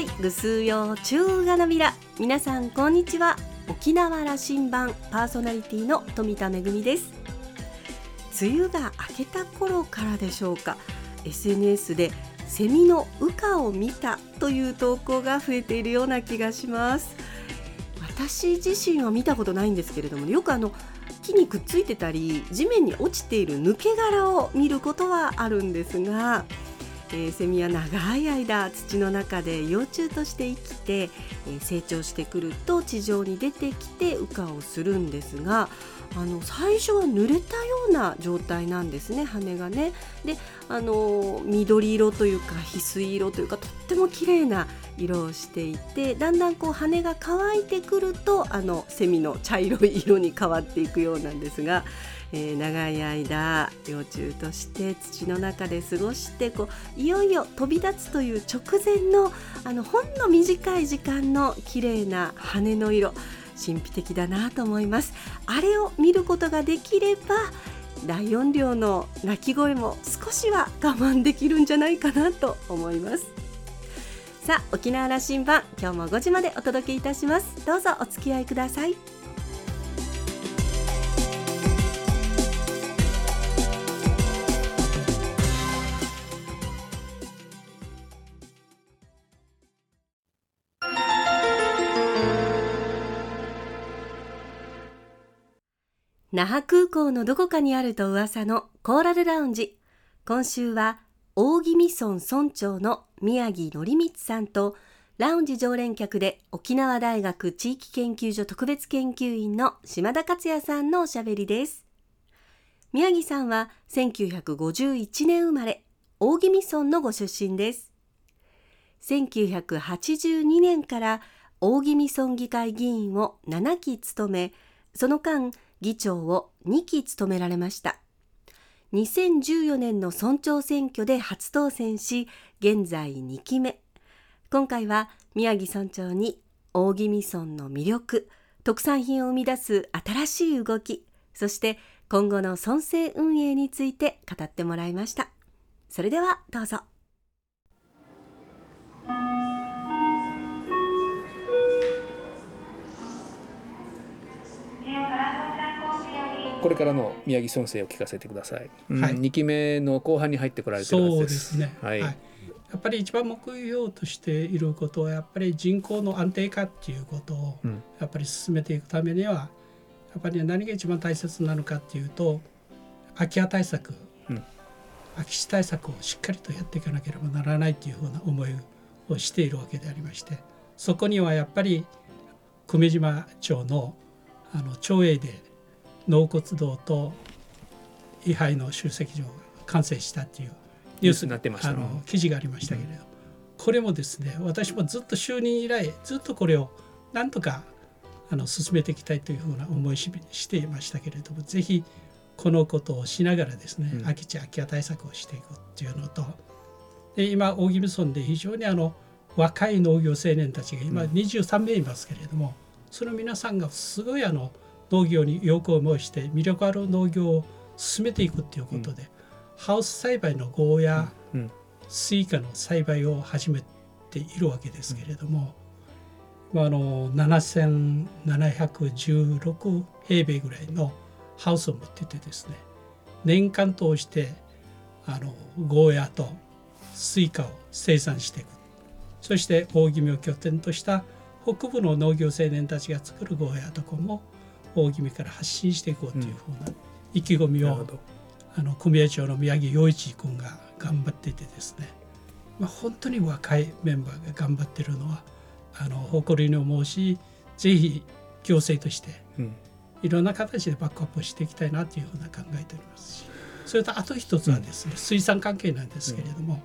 い。ぐすうよ中がなびら。皆さんこんにちは。沖縄羅針盤パーソナリティの富田恵です。梅雨が明けた頃からでしょうか。SNS でセミの羽化を見たという投稿が増えているような気がします。私自身は見たことないんですけれどもよくあの木にくっついてたり地面に落ちている抜け殻を見ることはあるんですが、えー、セミは長い間土の中で幼虫として生きて、えー、成長してくると地上に出てきて羽化をするんですがあの最初は濡れたような状態なんですね羽がね。であの緑色というか翡翠色というかとっても綺麗な色をしていてだんだんこう羽が乾いてくるとあのセミの茶色い色に変わっていくようなんですが、えー、長い間幼虫として土の中で過ごしてこういよいよ飛び立つという直前のあのほんの短い時間の綺麗な羽の色神秘的だなと思います。あれを見ることができれば大音量の鳴き声も少しは我慢できるんじゃないかなと思います。さあ沖縄羅針盤今日も5時までお届けいたします。どうぞお付き合いください。那覇空港のどこかにあると噂のコーラルラウンジ。今週は大宜味村村長の宮城則光さんとラウンジ常連客で沖縄大学地域研究所特別研究員の島田克也さんのおしゃべりです。宮城さんは1951年生まれ大宜味村のご出身です。1982年から大宜味村議会議員を7期務めその間議長を2期務められました。2014年の村長選挙で初当選し現在2期目。今回は宮城村長に大宜味村の魅力特産品を生み出す新しい動きそして今後の村政運営について語ってもらいました。それではどうぞ。これからの宮城村政を聞かせてください、はい、2期目の後半に入ってこられてるはずです。ね、はい、はい、やっぱり一番目標としていることはやっぱり人口の安定化っていうことをやっぱり進めていくためにはやっぱり何が一番大切なのかっていうと空き家対策、うん、空き地対策をしっかりとやっていかなければならないというふうな思いをしているわけでありましてそこにはやっぱり久米島町のあの町営で納骨堂と位牌の集積場が完成したっていうニュースになってました、あの記事がありましたけれど、うん、これもですね私もずっと就任以来ずっとこれをなんとかあの進めていきたいというふうな思いししていましたけれどもぜひこのことをしながらですね、うん、空き地空き家対策をしていくっていうのと。で今大宜味村で非常にあの若い農業青年たちが今23名いますけれども、うん、その皆さんがすごいあの農業に陽光を燃して魅力ある農業を進めていくっていうことで、うん、ハウス栽培のゴーヤ、うん、スイカの栽培を始めているわけですけれども、まあ、あの7716平米ぐらいのハウスを持っててですね年間通してあのゴーヤとスイカを生産していく。そして大宜味を拠点とした北部の農業青年たちが作るゴーヤとかも大宜味から発信していこうというふうな意気込みを、うん、あの組合長の宮城洋一君が頑張っていてですね、まあ、本当に若いメンバーが頑張ってるのはあの誇りに思うしぜひ行政として、いろんな形でバックアップしていきたいなというふうな考えておりますし。それとあと一つはですね、水産関係なんですけれども、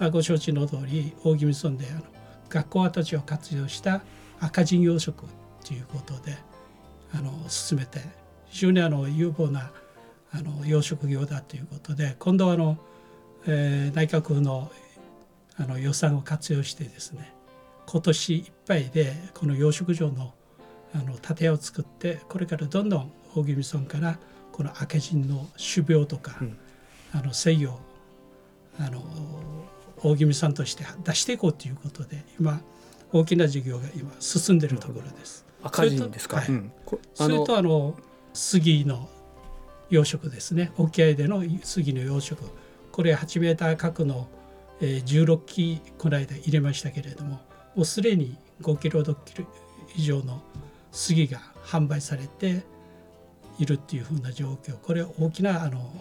まあ、ご承知の通り大宜味村であの学校跡地を活用した赤字養殖ということであの進めて非常にあの有望なあの養殖業だということで今度はあの、えー、内閣府のあの予算を活用してですね今年いっぱいでこの養殖場のあの建屋を作ってこれからどんどん大宜味村からこの赤字の種苗とか、うん、あの制御あの大宜味さんとして出していこうということで今大きな事業が今進んでいるところです。赤字ですか？はい、それとあの杉の養殖ですね。沖合での杉の養殖。これ8メーター角の、えー、16基この間入れましたけれどももうすでに5キロ6キロ以上の杉が販売されているっていうふうな状況。これ大きなあの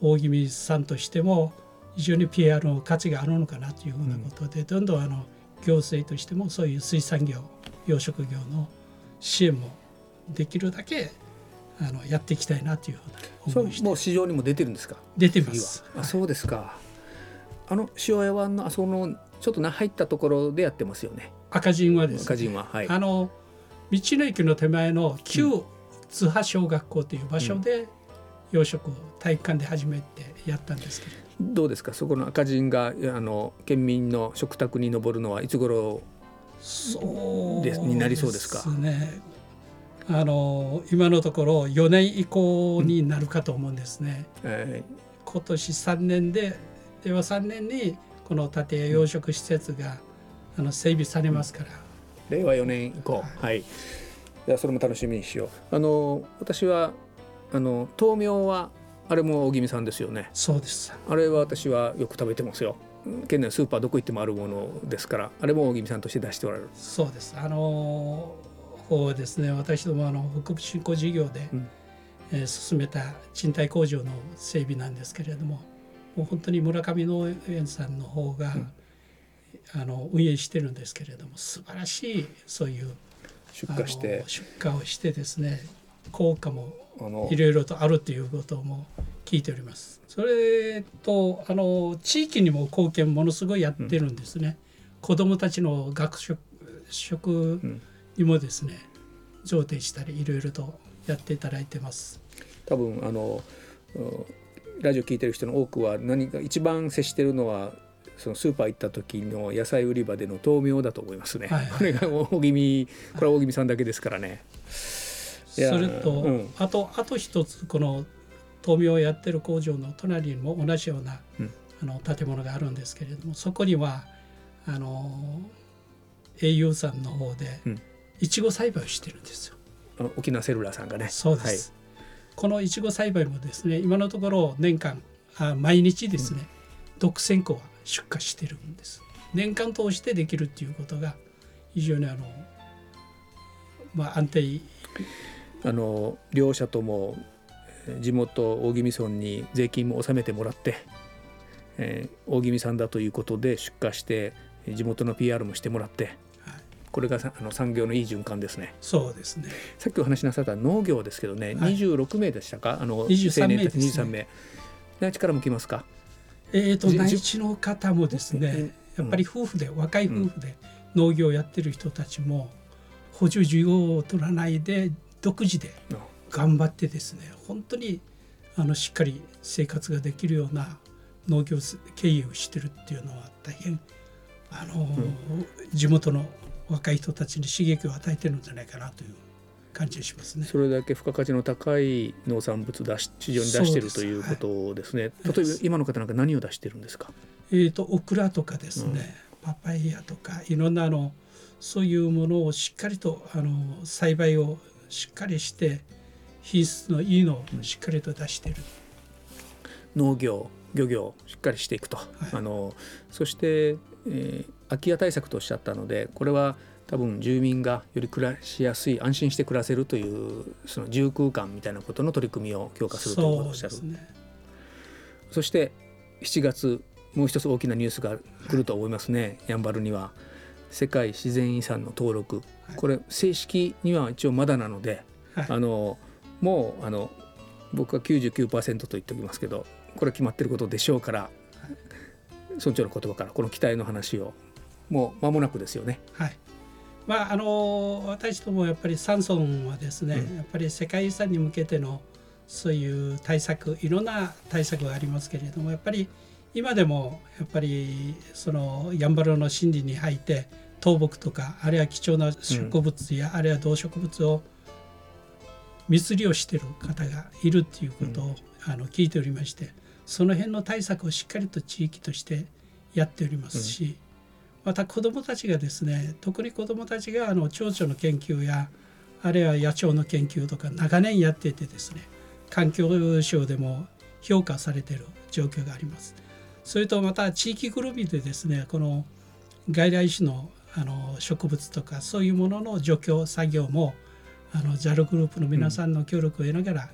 大宜味さんとしても非常に PR の価値があるのかなというふうなことで、うん、どんどんあの行政としてもそういう水産業養殖業の支援もできるだけあのやっていきたいなというふうな思いもう市場にも出てるんですか？出てます、あそうですか。あの塩屋湾のあそこのちょっとな入ったところでやってますよね。赤字はですね赤字ははい。あの道の駅の手前の旧津波小学校という場所で養殖を体育館で始めてやったんですけど、どうですか？そこの赤字があの県民の食卓に上るのはいつ頃そうになりそうですか？ね、あの今のところ4年以降になるかと思うんですね。うんえー、今年3年ででは3年にこの建屋養殖施設が、あの整備されますから。令和4年以降、はい、はい、いやそれも楽しみにしよう。あの私はあの豆苗はあれも大宜味さんですよね。そうです。あれは私はよく食べてますよ。県内スーパーどこ行ってもあるものですからあれも大宜味さんとして出しておられるそうですあの方ですね私どもあの北部振興事業で、うん、えー、進めた賃貸工場の整備なんですけれどももう本当に村上農園さんの方が、うん、あの運営してるんですけれども素晴らしいそういう出荷して出荷をしてですね効果もいろいろとあるということも聞いております。それとあの地域にも貢献ものすごいやってるんですね。うん、子どもたちの学食食にもですね、うん、上呈したりいろいろとやっていただいてます。多分あのラジオ聞いてる人の多くは何か一番接してるのはそのスーパー行った時の野菜売り場での豆苗だと思いますね。はいはい、これが大気味これは大気味さんだけですからね。それと、うん、あとあと一つこの豆苗をやってる工場の隣にも同じような、うん、あの建物があるんですけれどもそこにはあの au さんの方でいちご栽培をしてるんですよ。沖縄セルラーさんがね。そうです。はい、このいちご栽培もですね今のところ年間あ毎日ですね、うん、独占庫は出荷してるんです。年間通してできるっていうことが非常にあのまあ安定あの両者とも地元大宜味村に税金も納めてもらって、えー、大宜味さんだということで出荷して地元の PR もしてもらって、はい、これがあの産業のいい循環ですね。そうですね。さっきお話しなさった農業ですけどね、はい、26名でしたか？あの23名です、ね、23名。内地からも来ますか？えーと、内地の方もですねやっぱり夫婦で、若い夫婦で農業をやってる人たちも補助需要を取らないで独自で頑張ってですね本当にあのしっかり生活ができるような農業経営をしてるっていうのは大変あの、うん、地元の若い人たちに刺激を与えてるんじゃないかなという感じがしますね。それだけ付加価値の高い農産物出し市場に出してるということですね。はい、例えば今の方なんか何を出してるんですか？えっ、ー、とオクラとかですね、うん、パパイヤとかいろんなあのそういうものをしっかりとあの栽培をしっかりして品質のいいのをしっかりと出している、農業漁業しっかりしていくと、はい、あのそして、えー、空き家対策とおっしゃったのでこれは多分住民がより暮らしやすい安心して暮らせるというその住空間みたいなことの取り組みを強化するということをおっしゃる。そ、ね,、して7月もう一つ大きなニュースが来ると思いますね、はい、やんばるには世界自然遺産の登録、はい、これ正式には一応まだなので、はい、あのもうあの僕は99%と言っておきますけどこれ決まってることでしょうから、はい、村長の言葉からこの期待の話をもう間もなくですよね。はい。まあ、あの私どもやっぱりサンソンはですね、うん、やっぱり世界遺産に向けてのそういう対策いろんな対策がありますけれどもやっぱり今でもやっぱりそのやんばるの森林に入って倒木とかあるいは貴重な植物や、うん、あるいは動植物を密漁してる方がいるっていうことを、うん、あの聞いておりましてその辺の対策をしっかりと地域としてやっておりますし、うん、また子どもたちがですね特に子どもたちがあの蝶々の研究やあるいは野鳥の研究とか長年やっていてですね環境省でも評価されている状況があります。それとまた地域ぐるみでですねこの外来種のあの植物とかそういうものの除去作業もあの JAL グループの皆さんの協力を得ながら、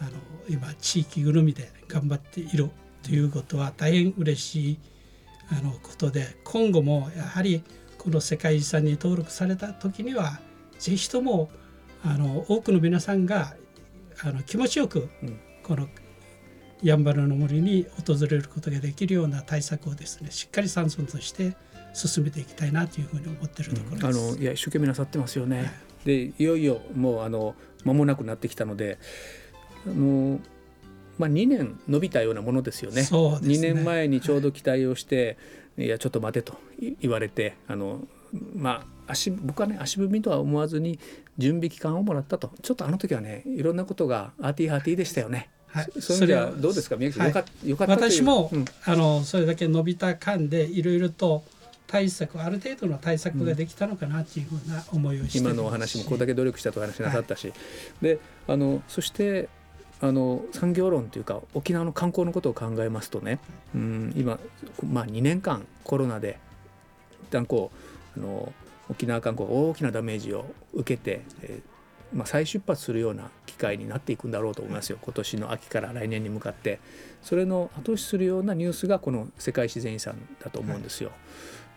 うん、あの今地域ぐるみで頑張っているということは大変嬉しいあのことで今後もやはりこの世界遺産に登録された時には是非ともあの多くの皆さんがあの気持ちよく、このやんばるの森に訪れることができるような対策をですねしっかり山村として進めていきたいなというふうに思っているところです。うん、あのいや一生懸命なさってますよね。はい、でいよいよもうあの間もなくなってきたのであのまあ、2年伸びたようなものですよね。ね。2年前にちょうど期待をして、はい、いやちょっと待てと言われてあのまあ足僕はね足踏みとは思わずに準備期間をもらったと。ちょっとあの時はねいろんなことがアーティーハーティーでしたよね。はい、そういう意味ではどうですか？宮城さん、はい、よかった私も、うん、あのそれだけ伸びた間でいろいろと対策ある程度の対策ができたのかなっていうふうな思いをして、今のお話もこれだけ努力したとお話なさったし、はい、であのそしてあの産業論というか沖縄の観光のことを考えますとね、うん、今、まあ、2年間コロナで一旦こうあの沖縄観光大きなダメージを受けて、えー、まあ、再出発するような機会になっていくんだろうと思いますよ。今年の秋から来年に向かって。それの後押しするようなニュースがこの世界自然遺産だと思うんですよ。は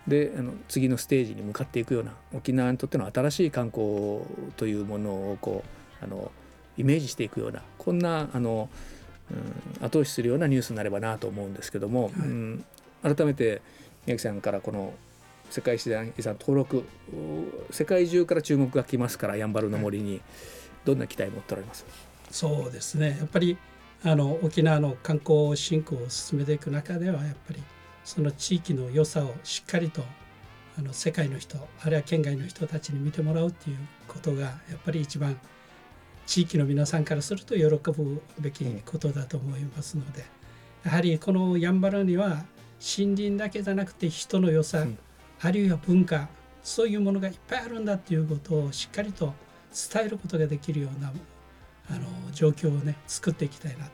い、であの次のステージに向かっていくような沖縄にとっての新しい観光というものをこうあのイメージしていくようなこんなあの、うん、後押しするようなニュースになればなと思うんですけども、はい、うん、改めて宮城さんからこの世界自然遺産登録世界中から注目が来ますからやんばるの森に、どんな期待を持っておられます？そうですね。やっぱりあの沖縄の観光振興を進めていく中ではやっぱりその地域の良さをしっかりとあの世界の人あるいは県外の人たちに見てもらうっていうことがやっぱり一番地域の皆さんからすると喜ぶべきことだと思いますのでやはりこのやんばるには森林だけじゃなくて人の良さ、うん、あるいは文化そういうものがいっぱいあるんだっていうことをしっかりと伝えることができるようなあの状況をね作っていきたいなと。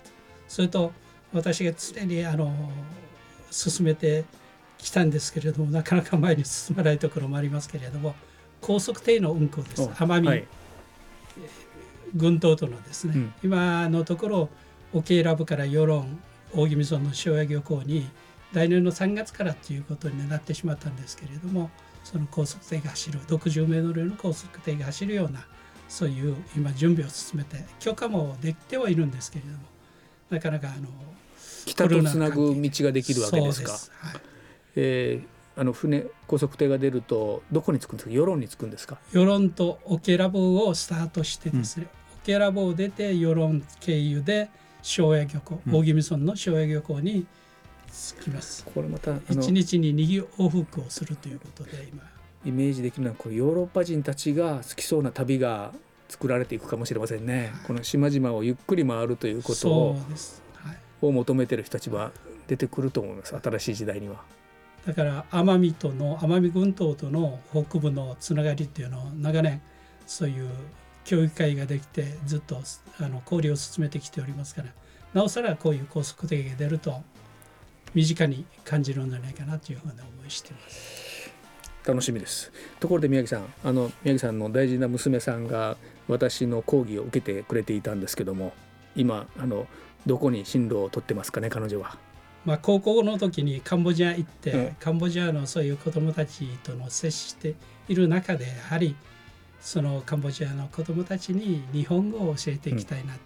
それと私が常にあの進めてきたんですけれどもなかなか前に進まないところもありますけれども高速艇の運航です。奄美、はい、群島とのですね、うん、今のところ沖永良部から与論大宜味村の塩屋漁港に来年の3月からということになってしまったんですけれどもその高速艇が走る60メートルの高速艇が走るようなそういう今準備を進めて許可もできてはいるんですけれどもなかなかあの北とつなぐ道ができるわけですか？す。はい、えー、あの船高速艇が出るとどこに着くんですか？世論に着くんですか？世論とオケラボをスタートしてですね、うん、オケラボを出て世論経由で庄屋漁港、大宜味村の庄屋漁港に着きます。これまた一日に2往復をするということで今。イメージできるのはこうヨーロッパ人たちが好きそうな旅が作られていくかもしれませんね、はい、この島々をゆっくり回るということを,、はい、を求めてる人たちは出てくると思います新しい時代には。だから奄美との奄美群島との北部のつながりっていうのを長年そういう教育会ができてずっとあの交流を進めてきておりますからなおさらこういう高速艇が出ると身近に感じるんじゃないかなというふうな思いしています。楽しみですところで宮城さんあの宮城さんの大事な娘さんが私の講義を受けてくれていたんですけども今あのどこに進路を取ってますかね彼女は？まあ、高校の時にカンボジア行って、うん、カンボジアのそういう子どもたちとの接している中でやはりそのカンボジアの子どもたちに日本語を教えていきたいな、うん、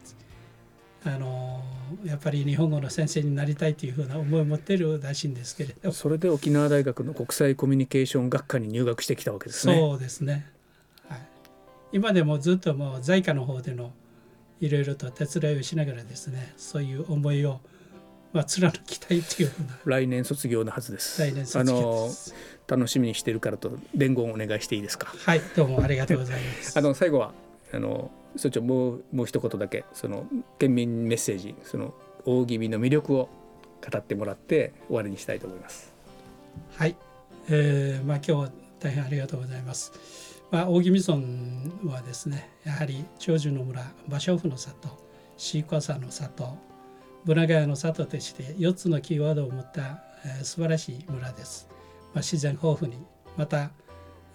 あのやっぱり日本語の先生になりたいというふうな思いを持ってるらしいんですけれど。それで沖縄大学の国際コミュニケーション学科に入学してきたわけですね。そうですね。今でもずっともう在家の方でのいろいろと手伝いをしながらですねそういう思いをまあ貫きたいというふうな。来年卒業のはずです。来年卒業楽しみにしてるからと伝言をお願いしていいですか？はいどうもありがとうございます。あの最後はあの所長もうもう一言だけその県民メッセージその大宜味の魅力を語ってもらって終わりにしたいと思いますはい、えー、まあ今日は大変ありがとうございます。まあ、大宜味村はですねやはり長寿の村芭蕉布の里シークワサの里ブナガヤの里として4つのキーワードを持った、えー、素晴らしい村です。まあ、自然豊富にまた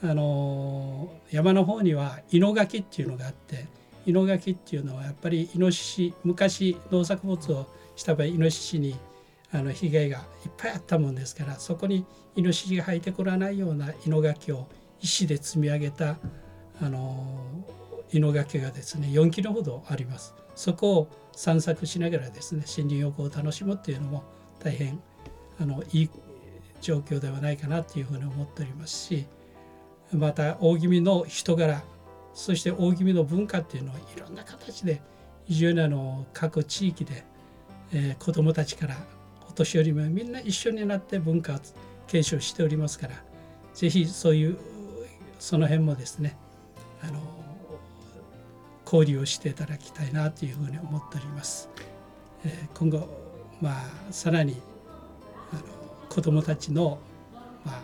あのー、山の方には猪垣っていうのがあって猪垣っていうのはやっぱりイノシシ昔農作物をした場合イノシシにあの被害がいっぱいあったもんですからそこにイノシシが入ってこらないような猪垣を石で積み上げたあの猪垣がですね4キロほどあります。そこを散策しながらですね森林浴を楽しむっていうのも大変あのいい状況ではないかなっていうふうに思っておりますしまた大気味の人柄そして大気味の文化っていうのをいろんな形で非常にあの各地域で、えー、子どもたちからお年寄りもみんな一緒になって文化を継承しておりますから是非そういうその辺もですねあの交流をしていただきたいなというふうに思っております。えー、今後まあさらにあの子どもたちのまあ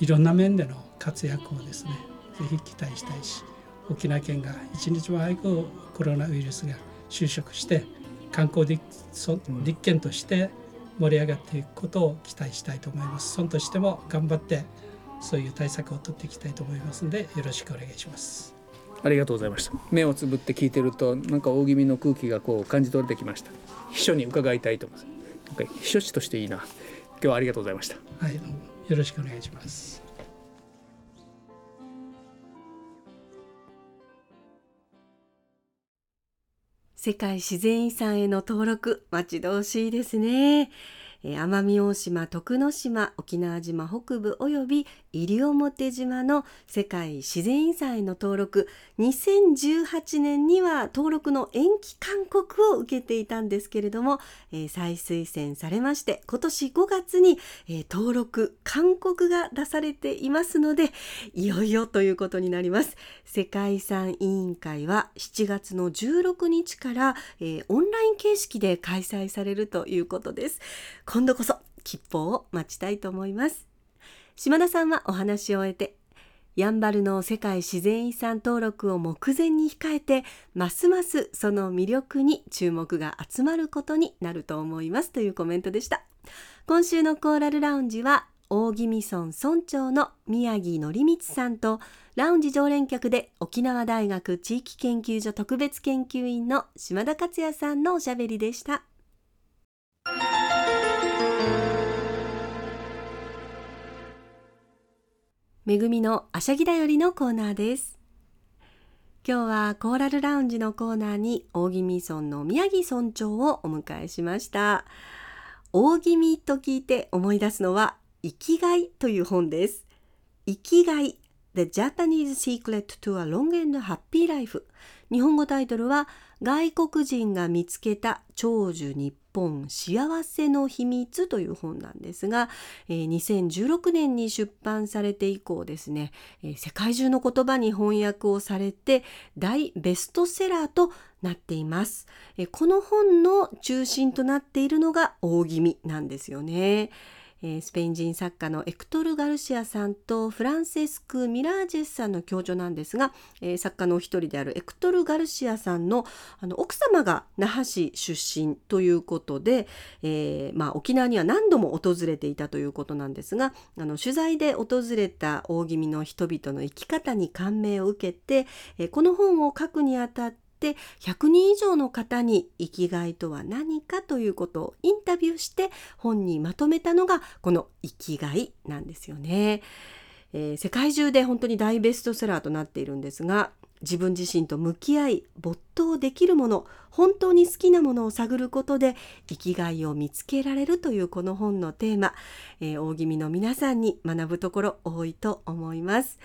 いろんな面での活躍をですねぜひ期待したいし沖縄県が一日も早くコロナウイルスが就職して観光立立県として盛り上がっていくことを期待したいと思います。村としても頑張ってそういう対策を取っていきたいと思いますのでよろしくお願いします。ありがとうございました。目をつぶって聞いてるとなんか大気味の空気がこう感じ取れてきました。秘書に伺いたいと思います。秘書地としていいな。今日はありがとうございました。はいよろしくお願いします世界自然遺産への登録待ち遠しいですね。奄美大島徳之島沖縄島北部および西表島の世界自然遺産への登録。2018年には登録の延期勧告を受けていたんですけれども、えー、再推薦されまして今年5月に、えー、登録勧告が出されていますのでいよいよということになります。世界遺産委員会は7月の16日から、えー、オンライン形式で開催されるということです。今度こそ吉報を待ちたいと思います。島田さんはお話を終えてやんばるの世界自然遺産登録を目前に控えてますますその魅力に注目が集まることになると思いますというコメントでした今週のコーラルラウンジは大宜味村村長の宮城則光さんとラウンジ常連客で沖縄大学地域研究所特別研究員の島田克也さんのおしゃべりでした。めぐみのあしゃぎだよりのコーナーです。今日はコーラルラウンジのコーナーに大宜味村の宮城村長をお迎えしました。大宜味と聞いて思い出すのは生きがいという本です。生きがい The Japanese Secret to a Long and Happy Life 日本語タイトルは外国人が見つけた長寿日本幸せの秘密という本なんですが、え、2016年に出版されて以降ですね、え、世界中の言葉に翻訳をされて大ベストセラーとなっています、え、この本の中心となっているのが大気味なんですよね。えー、スペイン人作家のエクトル・ガルシアさんとフランセスク・ミラージェスさんの共著なんですが、えー、作家のお一人であるエクトル・ガルシアさんのあの奥様が那覇市出身ということで、えー、まあ、沖縄には何度も訪れていたということなんですがあの取材で訪れた大気味の人々の生き方に感銘を受けて、えこの本を書くにあたってって100人以上の方に生きがいとは何かということをインタビューして本にまとめたのがこの生きがいなんですよね。えー、世界中で本当に大ベストセラーとなっているんですが自分自身と向き合い没頭できるもの本当に好きなものを探ることで生きがいを見つけられるというこの本のテーマ、えー、大気味の皆さんに学ぶところ多いと思います。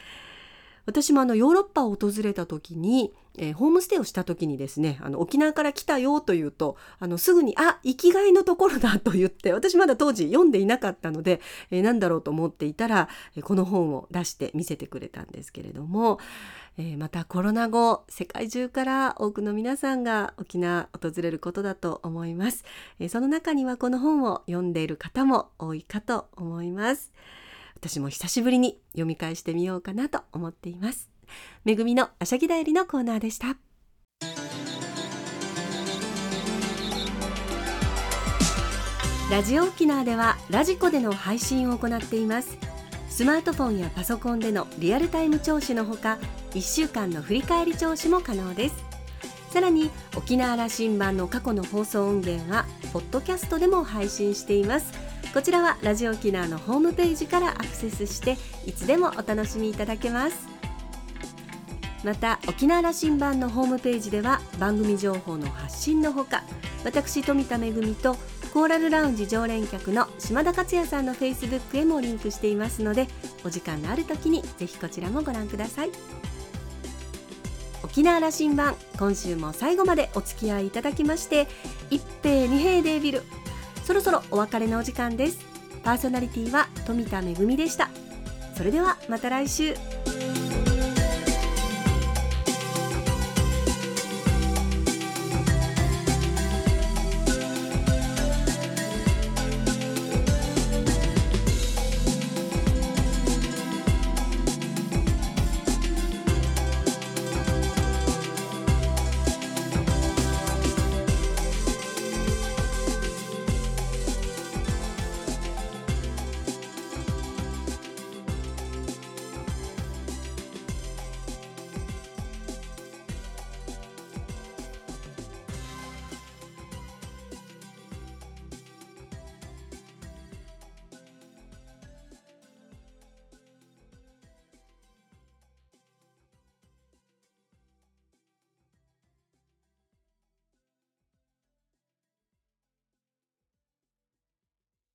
私もあのヨーロッパを訪れた時に、えー、ホームステイをした時にですねあの沖縄から来たよというとあのすぐに「あ生きがいのところだ」と言って私まだ当時読んでいなかったので、えー、何だろうと思っていたら、えー、この本を出して見せてくれたんですけれども、えー、またコロナ後世界中から多くの皆さんが沖縄訪れることだと思います、えー、その中にはこの本を読んでいる方も多いかと思います。私も久しぶりに読み返してみようかなと思っています。めぐみのあしゃぎだよりのコーナーでした。ラジオ沖縄ではラジコでの配信を行っています。スマートフォンやパソコンでのリアルタイム聴取のほか1週間の振り返り聴取も可能です。さらに沖縄羅針盤の過去の放送音源はポッドキャストでも配信しています。こちらはラジオ沖縄のホームページからアクセスしていつでもお楽しみいただけます。また沖縄羅針盤のホームページでは番組情報の発信のほか私富田恵とコーラルラウンジ常連客の島田克也さんのフェイスブックへもリンクしていますのでお時間のある時にぜひこちらもご覧ください。沖縄羅針盤今週も最後までお付き合いいただきまして一平二平デービルそろそろお別れのお時間です。パーソナリティは富田恵でした。それではまた来週。